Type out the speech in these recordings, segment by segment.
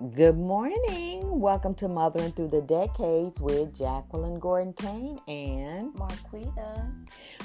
Good morning. Welcome to Mothering Through the Decades with Jacqueline Gordon Kane and Marquita.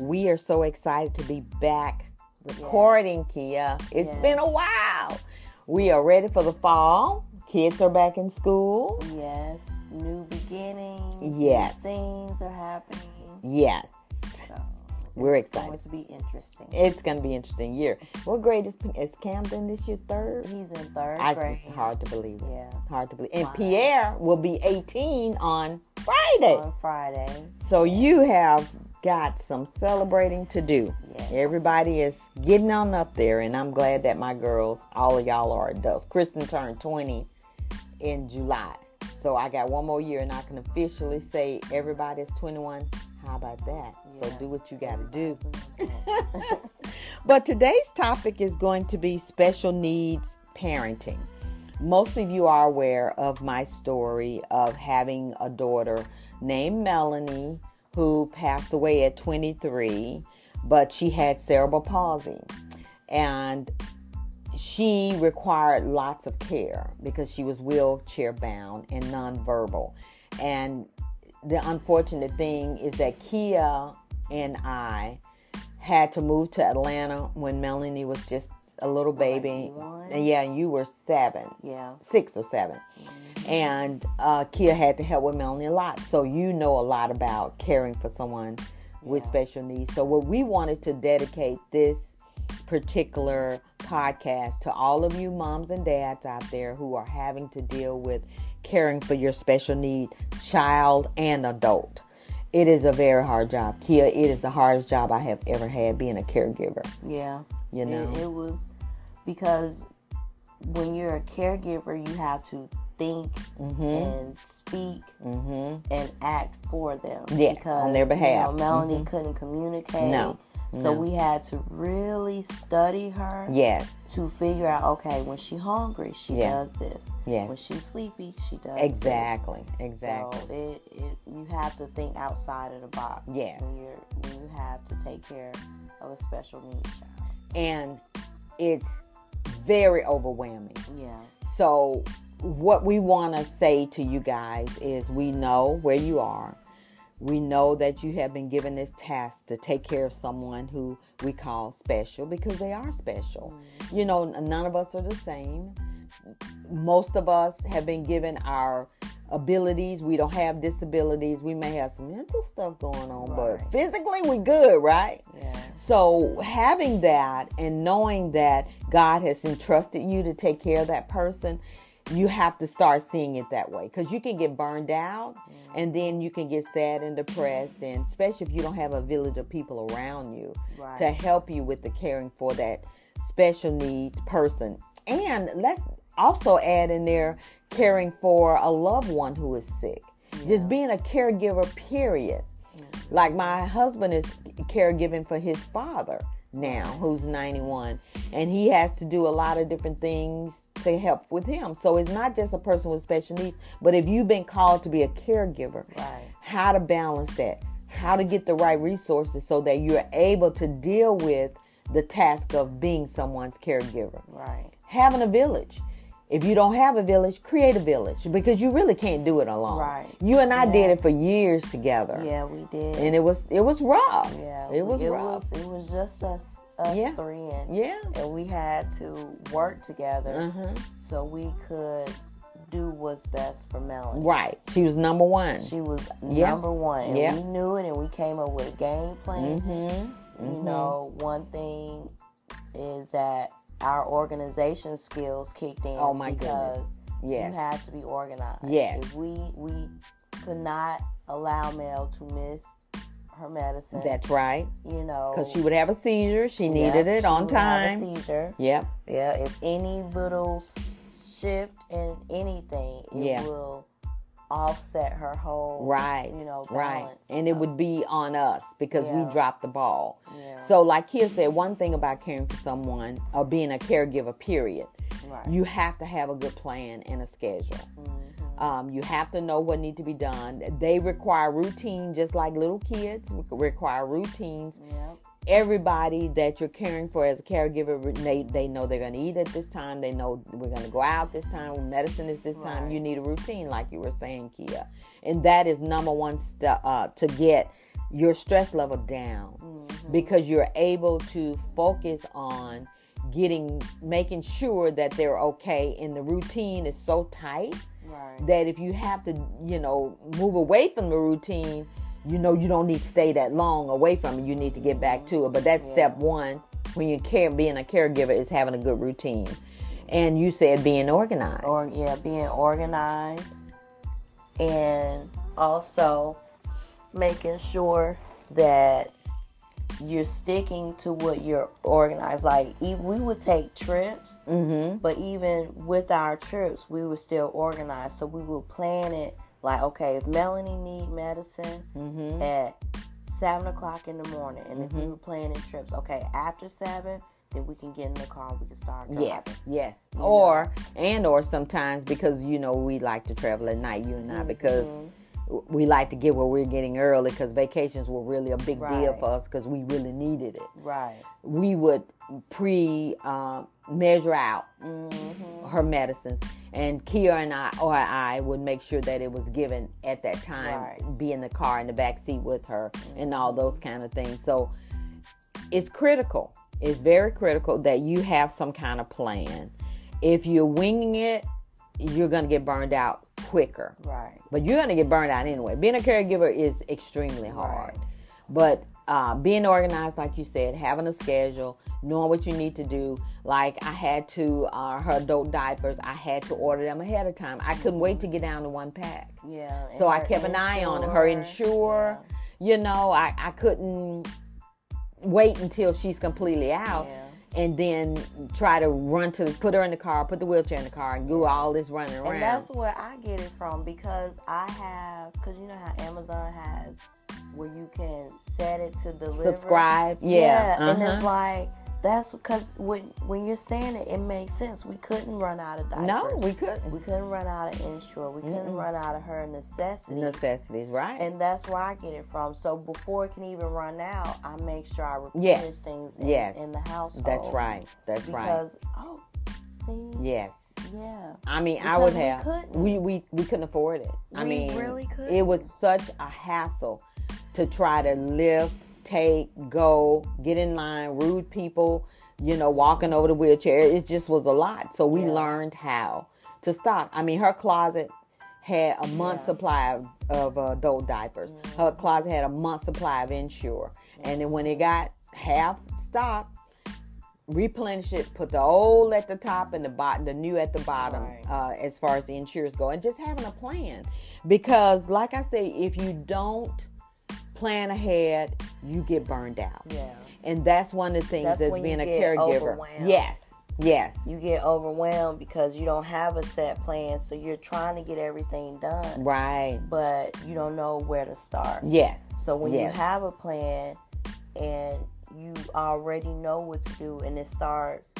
We are so excited to be back recording, Yes. Kia. It's Yes. been a while. We are ready for the fall. Kids are back in school. Yes, new beginnings. Yes. things are happening. Yes. We're it's excited. It's going to be interesting. It's going to be an interesting year. What grade is, is Camden this year? Third? He's in third I, grade. it's hard to believe. it. Yeah, Hard to believe. And Wow. Pierre will be 18 on Friday. on Friday. So you have got some celebrating to do. Yes. Everybody is getting on up there, and I'm glad that my girls, all of y'all are adults. Kristen turned 20 in July. So I got one more year, and I can officially say everybody's 21. How about that? So do what you got to do. But today's topic is going to be special needs parenting. Most of you are aware of my story of having a daughter named Melanie who passed away at 23, but she had cerebral palsy. And she required lots of care because she was wheelchair bound and nonverbal. And the unfortunate thing is that Kia and I had to move to Atlanta when Melanie was just a little baby. And yeah, and you were seven, yeah. six or 7 And uh, Kia had to help with Melanie a lot. So you know a lot about caring for someone with Yeah. special needs. So what we wanted to dedicate this particular podcast to all of you moms and dads out there who are having to deal with caring for your special need child and adult. It is a very hard job. Kia, it is the hardest job I have ever had being a caregiver. Yeah. You know? It, it was because when you're a caregiver, you have to think Mm-hmm. and speak and act for them. Yes, on their you know, behalf. Melanie couldn't communicate. No, So no. we had to really study her Yes, to figure out okay, when she's hungry, she Yeah. does this. Yes. When she's sleepy, she does this. exactly, exactly. So it, it you have to think outside of the box. Yes. When you're when you have to take care of a special needs child. and it's very overwhelming. Yeah. So, what we want to say to you guys is we know where you are. We know that you have been given this task to take care of someone who we call special because they are special. Mm-hmm. You know, none of us are the same. Most of us have been given our abilities. We don't have disabilities. We may have some mental stuff going on, but physically we're good, right? Yeah. So having that and knowing that God has entrusted you to take care of that person, you have to start seeing it that way because you can get burned out mm-hmm. and then you can get sad and depressed and especially if you don't have a village of people around you Right. to help you with the caring for that special needs person. And let's also add in there caring for a loved one who is sick. Just being a caregiver period. Mm-hmm. Like my husband is caregiving for his father now, who's 91, and he has to do a lot of different things to help with him. So it's not just a person with special needs, but if you've been called to be a caregiver, Right. how to balance that, how to get the right resources so that you're able to deal with the task of being someone's caregiver. Right. Having a village. If you don't have a village, create a village because you really can't do it alone. Right. You and I Yeah. did it for years together Yeah, we did. and it was it was rough. yeah. it was it rough. was it was just us us Yeah. three and yeah. and we had to work together Uh-huh. so we could do what's best for Melanie. Right. She was number one. She was Yeah. number one. And Yeah. we knew it and we came up with a game plan. mm-hmm. You know, one thing is that our organization skills kicked in Oh, my because goodness. Yes. you had to be organized. Yes. If we we could not allow Mel to miss her medicine. That's right. you know Because she would have a seizure. She yeah, needed it she on would have a time. seizure. Yep. Yeah, if any little shift in anything, it Yeah. will offset her whole Right. you know right. balance. And it would be on us because we dropped the ball. Yeah. So, like Kia said, one thing about caring for someone or being a caregiver, period, right. you have to have a good plan and a schedule. Mhm. Um, you have to know what need to be done. They require routine, just like little kids require routines. Yep. Everybody that you're caring for as a caregiver, they, they know they're going to eat at this time. They know we're going to go out this time. Medicine is this time. You need a routine, like you were saying, Kia, and that is number one step uh, to get your stress level down Mm-hmm. because you're able to focus on getting making sure that they're okay and the routine is so tight Right. that if you have to you know move away from the routine you know you don't need to stay that long away from it you need to get back to it but that's Yeah. step one when you care being a caregiver is having a good routine and you said being organized or yeah, being organized and also making sure that you're sticking to what you're organized. Like we would take trips, mm-hmm but even with our trips, we were still organized. So we would plan it like, okay, if Melanie need medicine mm-hmm at seven o'clock in the morning, and if we were planning trips, okay, after seven, then we can get in the car, we can start driving. Yes, yes. You Or and or sometimes because you know we like to travel at night, you and I, because Mm-hmm. we like to get where we're getting early because vacations were really a big deal for us because we really needed it. Right. We would pre uh, measure out Mm-hmm. Her medicines, and Kia and I or I would make sure that it was given at that time. Right. Be in the car in the back seat with her, and all mm-hmm. those kind of things. So it's critical. It's very critical that you have some kind of plan. If you're winging it, you're going to get burned out quicker. Right. But you're going to get burned out anyway. Being a caregiver is extremely hard. Right. But uh, being organized, like you said, having a schedule, knowing what you need to do. Like I had to, uh, her adult diapers, I had to order them ahead of time. I couldn't wait to get down to one pack. Yeah. So I kept an eye on her. Her Ensure, you know, I, I couldn't wait until she's completely out Yeah. And then try to run to put her in the car, put the wheelchair in the car, and do all this running around. And that's where I get it from because I have, because you know how Amazon has where you can set it to deliver. Subscribe, yeah, and uh-huh. it's like that's because when when you're saying it, it makes sense. We couldn't run out of diapers. no, we couldn't. we couldn't run out of Ensure. We couldn't run out of her necessities. Necessities, right? and that's where I get it from. So before it can even run out, I make sure I replenish Yes. things in, Yes. in the household. that's right. That's right. Because oh, see, Yes. yeah. I mean, I would we have. couldn't. We, we we couldn't afford it. I mean, really It couldn't. was such a hassle to try to lift, take, go, get in line, rude people, you know, walking over the wheelchair. It just was a lot. So we Yeah. learned how to stop. I mean, her closet had a month Yeah. supply of, of uh, adult diapers. Her closet had a month supply of Ensure. And then when it got half stopped, replenish it, put the old at the top and the bottom, the new at the bottom, Right. uh, as far as the Ensures go, and just having a plan. Because, like I say, if you don't plan ahead, you get burned out. Yeah. And that's one of the things That's as being a caregiver. Yes, yes, You get overwhelmed because you don't have a set plan, so you're trying to get everything done, right, but you don't know where to start. yes. So when yes. you have a plan and you already know what to do, and it starts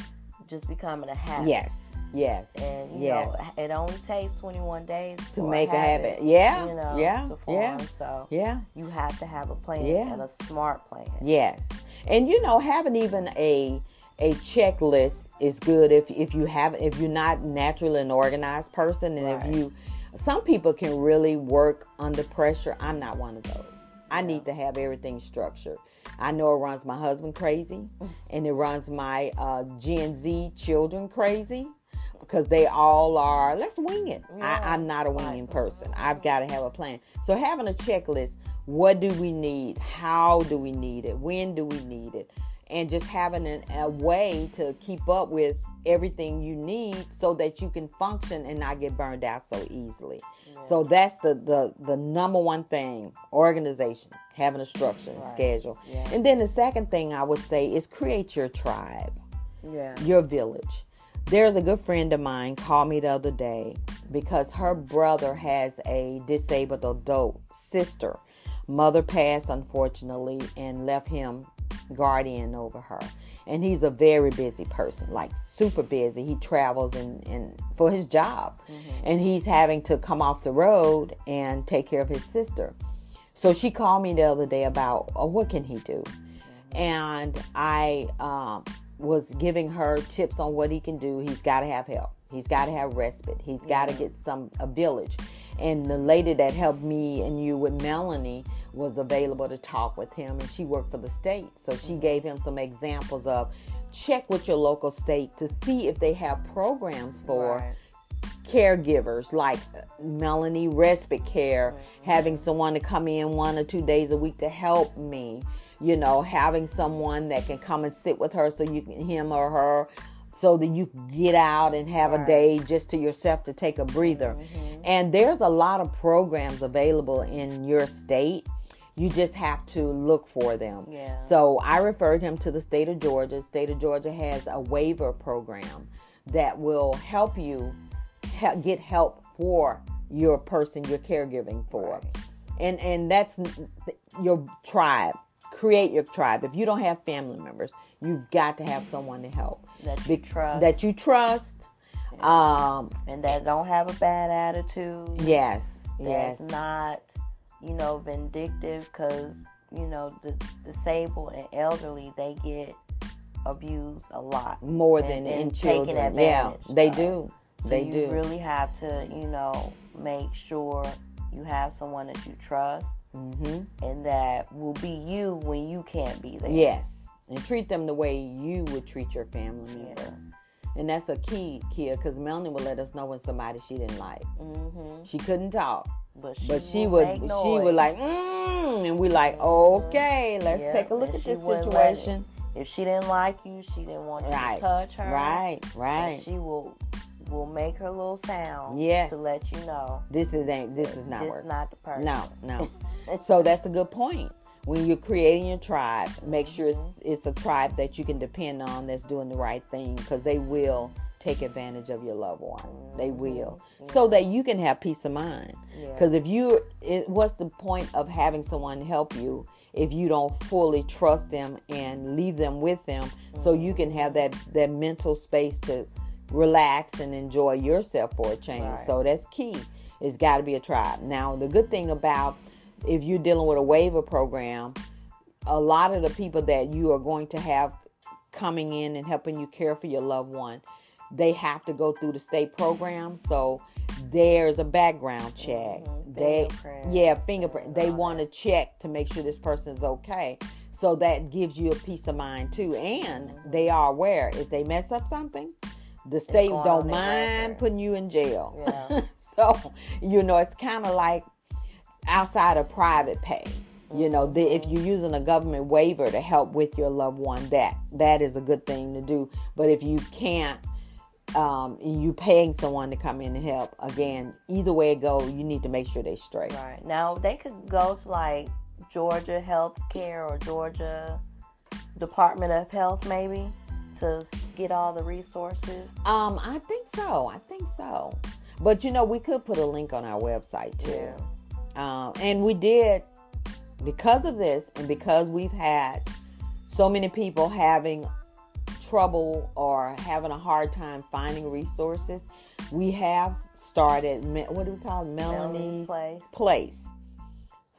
just becoming a habit. yes, yes, And you yes. know, it only takes 21 days To make a habit, habit. Yeah, you know, yeah, to form. yeah. So yeah. you have to have a plan Yeah. and a smart plan. Yes, and you know, having even a a checklist is good if if you have if you're not naturally an organized person, and Right. if you, some people can really work under pressure. I'm not one of those. I need to have everything structured. I know it runs my husband crazy, and it runs my uh, Gen Z children crazy because they all are. Let's wing it. Yeah. I, I'm not a winging person. I've got to have a plan. So having a checklist. What do we need? How do we need it? When do we need it? And just having an, a way to keep up with everything you need so that you can function and not get burned out so easily. So that's the, the the number one thing: organization, having a structure and Right. schedule. Yeah. And then the second thing I would say is create your tribe Yeah. your village. There's a good friend of mine called me the other day because her brother has a disabled adult sister. Mother passed unfortunately and left him guardian over her. And he's a very busy person, like super busy. He travels and, and for his job. And he's having to come off the road and take care of his sister. So she called me the other day about oh, what can he do, and I um, was giving her tips on what he can do. He's got to have help. He's got to have respite. He's got to get some a village. And the lady that helped me and you with Melanie was available to talk with him, and she worked for the state, so she mm-hmm. gave him some examples of check with your local state to see if they have programs for Right. caregivers like Melanie Respite Care, having someone to come in one or two days a week to help me, you know, having someone that can come and sit with her so you can, him or her, so that you can get out and have a day just to yourself to take a breather. Mm-hmm. And there's a lot of programs available in your state. You just have to look for them. Yeah. So I referred him to the state of Georgia. State of Georgia has a waiver program that will help you get help for your person you're caregiving for. Right. And and that's your tribe. Create your tribe. If you don't have family members, you've got to have someone to help That you Be- trust. that you trust. Um, and that don't have a bad attitude. yes, That's yes, not, you know, vindictive because, you know, the disabled and elderly, they get abused a lot. more and- than and in children. Yeah, they of. do. So they you do. really have to, you know, make sure you have someone that you trust hmm and that will be you when you can't be there. Yes, and treat them the way you would treat your family member. And that's a key, Kia, because Melanie would let us know when somebody she didn't like. hmm She couldn't talk, But she, but she would. She would like, mm, and we like, okay, let's Yeah, take a look and at this wouldn't let it. situation. If she didn't like you, she didn't want you Right, to touch her. Right, right. and. She will will make her little sound Yes. to let you know This is ain't. This is not this working. not the person. No, no. so that's a good point. When you're creating your tribe, make sure it's, Mm-hmm. it's a tribe that you can depend on that's doing the right thing because they will take advantage of your loved one. They will. So that you can have peace of mind. Mm-hmm. Yeah. Because if you, it, what's the point of having someone help you if you don't fully trust them and leave them with them so you can have that, that mental space to relax and enjoy yourself for a change. Right. So that's key. It's got to be a tribe. Now, the good thing about if you're dealing with a waiver program, a lot of the people that you are going to have coming in and helping you care for your loved one, they have to go through the state program. So there's a background check. Mhm. They yeah, fingerprint. They want to check to make sure this person's okay. So that gives you a peace of mind too. And they are aware if they mess up something, the state don't mind putting you in jail. Yeah. so, you know, it's kind of like outside of private pay. You know, the, if you're using a government waiver to help with your loved one, that that is a good thing to do. But if you can't, um, and you paying someone to come in and help, again, either way it go, you need to make sure they straight. Right. Now they could go to like Georgia Health Care or Georgia Department of Health maybe to get all the resources. Um, I think so. I think so. But you know, we could put a link on our website too. Um, and we did because of this, and because we've had so many people having trouble or having a hard time finding resources, we have started. What do we call it? Melanie's Melanie's place. Place.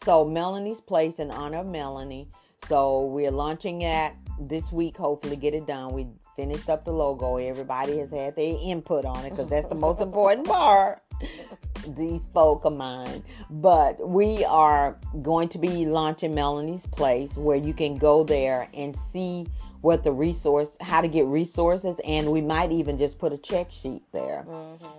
So Melanie's Place in honor of Melanie. So we're launching at this week. Hopefully, get it done. We finished up the logo. Everybody has had their input on it because that's the most important part. These folk of mine, but we are going to be launching Melanie's Place, where you can go there and see what the resource, how to get resources, and we might even just put a check sheet there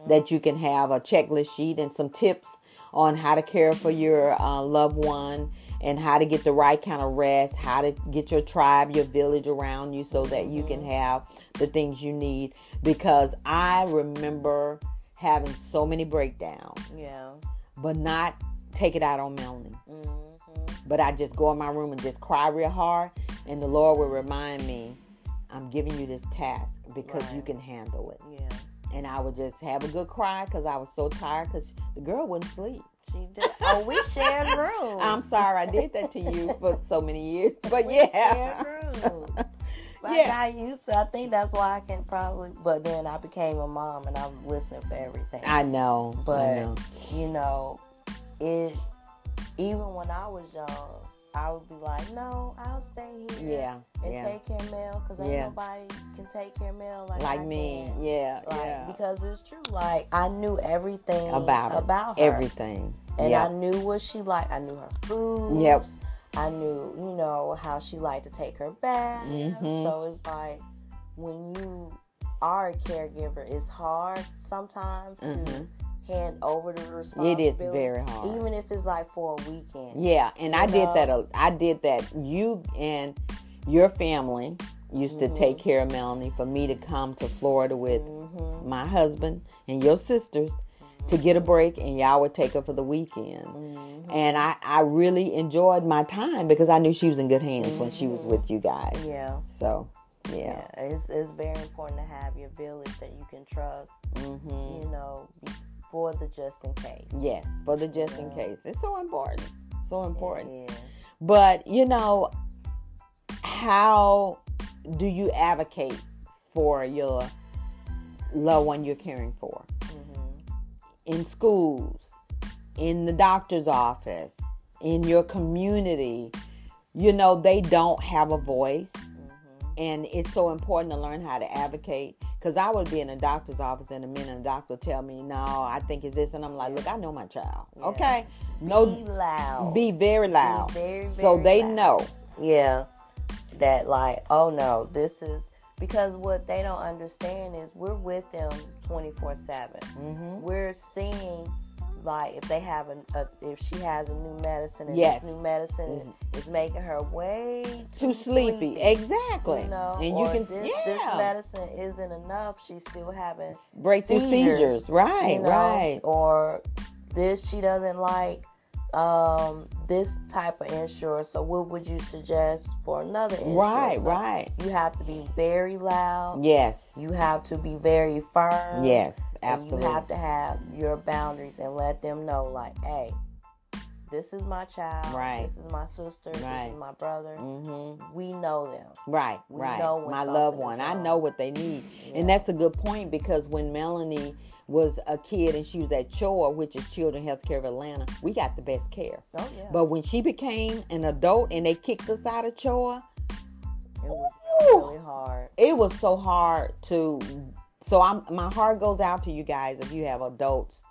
that you can have a checklist sheet and some tips on how to care for your uh, loved one and how to get the right kind of rest, how to get your tribe, your village around you so that you can have the things you need. Because I remember having so many breakdowns, Yeah. but not take it out on Melanie. hmm But I just go in my room and just cry real hard, and the Lord will remind me, I'm giving you this task because you can handle it Yeah. and I would just have a good cry because I was so tired because the girl wouldn't sleep. She did. Oh, we shared rooms. I'm sorry I did that to you for so many years, but We yeah, shared rooms. I Yeah. got used to. I think that's why I can probably. But then I became a mom, and I'm listening for everything. I know. I but know. you know, it. Even when I was young, I would be like, "No, I'll stay here." Yeah. And Yeah. take care of Mel, cause ain't Yeah. nobody can take care of Mel like Like me. can. Yeah. Like, yeah. Because it's true. Like I knew everything About her. about her. Everything. And yeah. I knew what she liked. I knew her food. Yep. I knew, you know, how she liked to take her bath. Mhm. So it's like when you are a caregiver, it's hard sometimes Mhm. to hand over the It responsibility. is very hard. Even if it's like for a weekend. Yeah, and I did that. a- I did that. You and your family used to take Mm-hmm. care of Melanie for me to come to Florida with hmm my husband and your sisters to get a break, and y'all would take her for the weekend. Mm-hmm. And I, I really enjoyed my time because I knew she was in good hands when she was with you guys. Yeah. So, yeah. Yeah. It's, it's very important to have your village that you can trust, hmm you know, for the just in case. Yes, for the just in case. It's so important. So important. But you know, how do you advocate for your loved one you're caring for Mhm. in schools, in the doctor's office, in your community? You know, they don't have a voice, Mhm. and it's so important to learn how to advocate. Because I would be in a doctor's office, and a minute and a doctor would tell me, "No, I think it's this," and I'm like, "Look, I know my child. Yeah. Okay, no, Be loud. be very loud, very, so they loud. know." Yeah. That like, oh no, this is because what they don't understand is we're with them 24 7. hmm We're seeing like if they have a, a if she has a new medicine and Yes. this new medicine is, mm-hmm. is making her way too, too sleepy. Exactly. You know, and you can this yeah. this medicine isn't enough. She's still having breakthrough seizures. Right, you know, right. Or this she doesn't like um this type of insurance. So what would you suggest for another insurance? Right, So right. You have to be very loud. Yes. You have to be very firm. yes, absolutely. You have to have your boundaries and let them know, like, hey, this is my child. Right. This is my sister. Right. This is my brother. Mm-hmm. We know them. Right, We right. My loved one. I know what they need. Yeah. And that's a good point because when Melanie was a kid and she was at CHOA, which is Children Healthcare of Atlanta, we got the best care. Oh yeah. But when she became an adult and they kicked us out of CHOA, it was Woo! really hard. it was so hard to so i'm my heart goes out to you guys if you have adults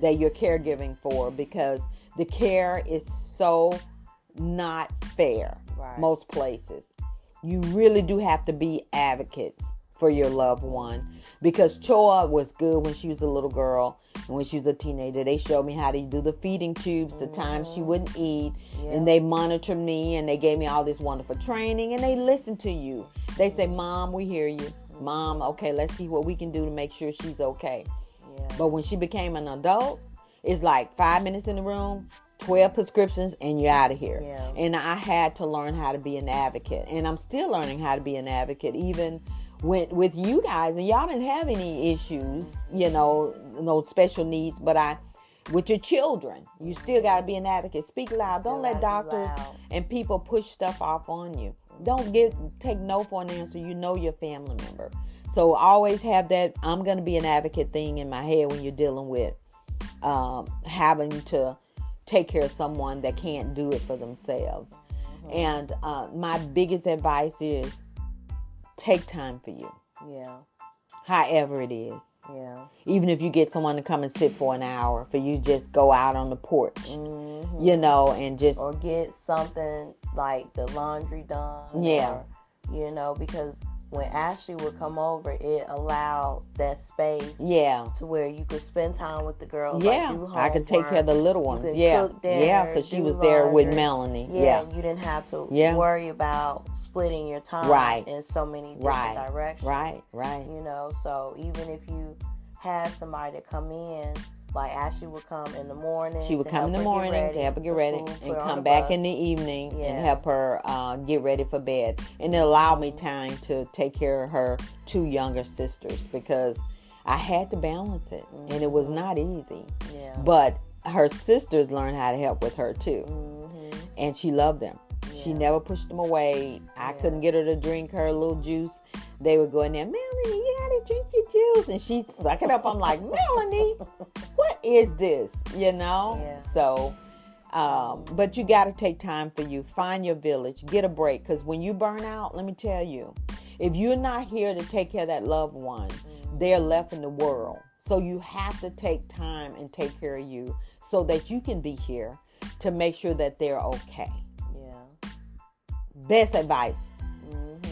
that you're caregiving for because the care is so not fair Right. most places you really do have to be advocates for your loved one. Because CHOA was good when she was a little girl. And when she was a teenager they showed me how to do the feeding tubes the times she mm-hmm. wouldn't eat. Yeah. and they monitored me and they gave me all this wonderful training and they listened to you. They say mm-hmm. mom we hear you. Mom okay let's see what we can do to make sure she's okay. Yeah. but when she became an adult it's like five minutes in the room 12 prescriptions and you're out of here. Yeah. and i had to learn how to be an advocate. And i'm still learning how to be an advocate even with with you guys and y'all didn't have any issues you know no special needs but i with your children you still got to be an advocate. Speak loud. Don't let doctors and people push stuff off on you. Don't give take no for an answer. You know your family member. So always have that i'm going to be an advocate thing in my head when you're dealing with um, having to take care of someone that can't do it for themselves. And uh, my biggest advice is take time for you, Yeah. however it is. Yeah. Even if you get someone to come and sit for an hour, for you just go out on the porch, Mhm. you know, and just Or get something like the laundry done. Yeah. Or, you know, because when Ashley would come over, it allowed that space. yeah, To where you could spend time with the girls. yeah. like, I could take care of the little ones. Yeah, dinner, yeah, because she was there with. Melanie. Yeah, Yeah, you didn't have to Yeah. worry about splitting your time Right. in so many different Right. directions. right, right. You know, so even if you had somebody to come in, like Ashley would come in the morning. She would come in the morning get to help her get ready school, and put her on come back bus. in the evening Yeah. and help her uh, get ready for bed. And it allowed me time to take care of her two younger sisters because I had to balance it and it was not easy. Yeah. But her sisters learned how to help with her too. hmm And she loved them. She She never pushed them away. I Yeah. couldn't get her to drink her little juice. They would go in there, Melanie, you gotta drink your juice. And she'd suck it up. I'm like, Melanie, what is this? You know? Yeah. So, um, but you got to take time for you. Find your village. Get a break. Because when you burn out, let me tell you, if you're not here to take care of that loved one, they're left in the world. So you have to take time and take care of you so that you can be here to make sure that they're okay. Yeah. Best advice.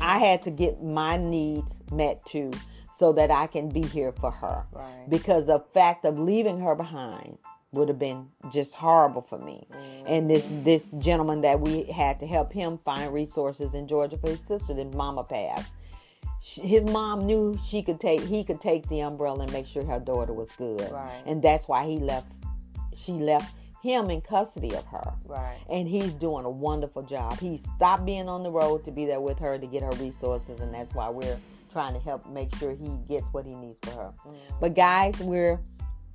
I had to get my needs met too so that I can be here for her. Right. Because the fact of leaving her behind would have been just horrible for me. And this mm. this gentleman that we had to help him find resources in Georgia for his sister that mama passed. Sh- His mom knew she could take he could take the umbrella and make sure her daughter was good. Right. And that's why he left she left him in custody of her Right. and he's doing a wonderful job. He stopped being on the road to be there with her to get her resources, and that's why we're trying to help make sure he gets what he needs for her. Mm-hmm. But guys, we're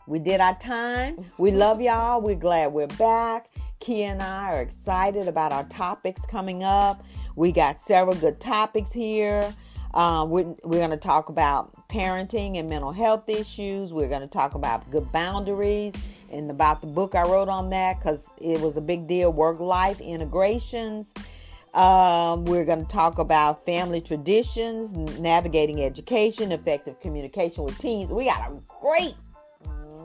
we did our time. We love y'all. We're glad we're back. Kia and I are excited about our topics coming up. We got several good topics here. Um, we're, we're going to talk about parenting and mental health issues. We're going to talk about good boundaries and about the book I wrote on that because it was a big deal work life integrations. Um, we're going to talk about family traditions, navigating education, effective communication with teens. We got a great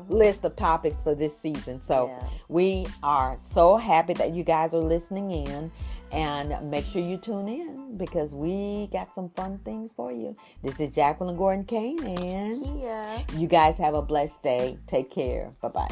list of topics for this season. So Yeah. we are so happy that you guys are listening in. And make sure you tune in because we got some fun things for you. This is Jacqueline Gordon Kane, and Yeah. you guys have a blessed day. Take care. Bye bye.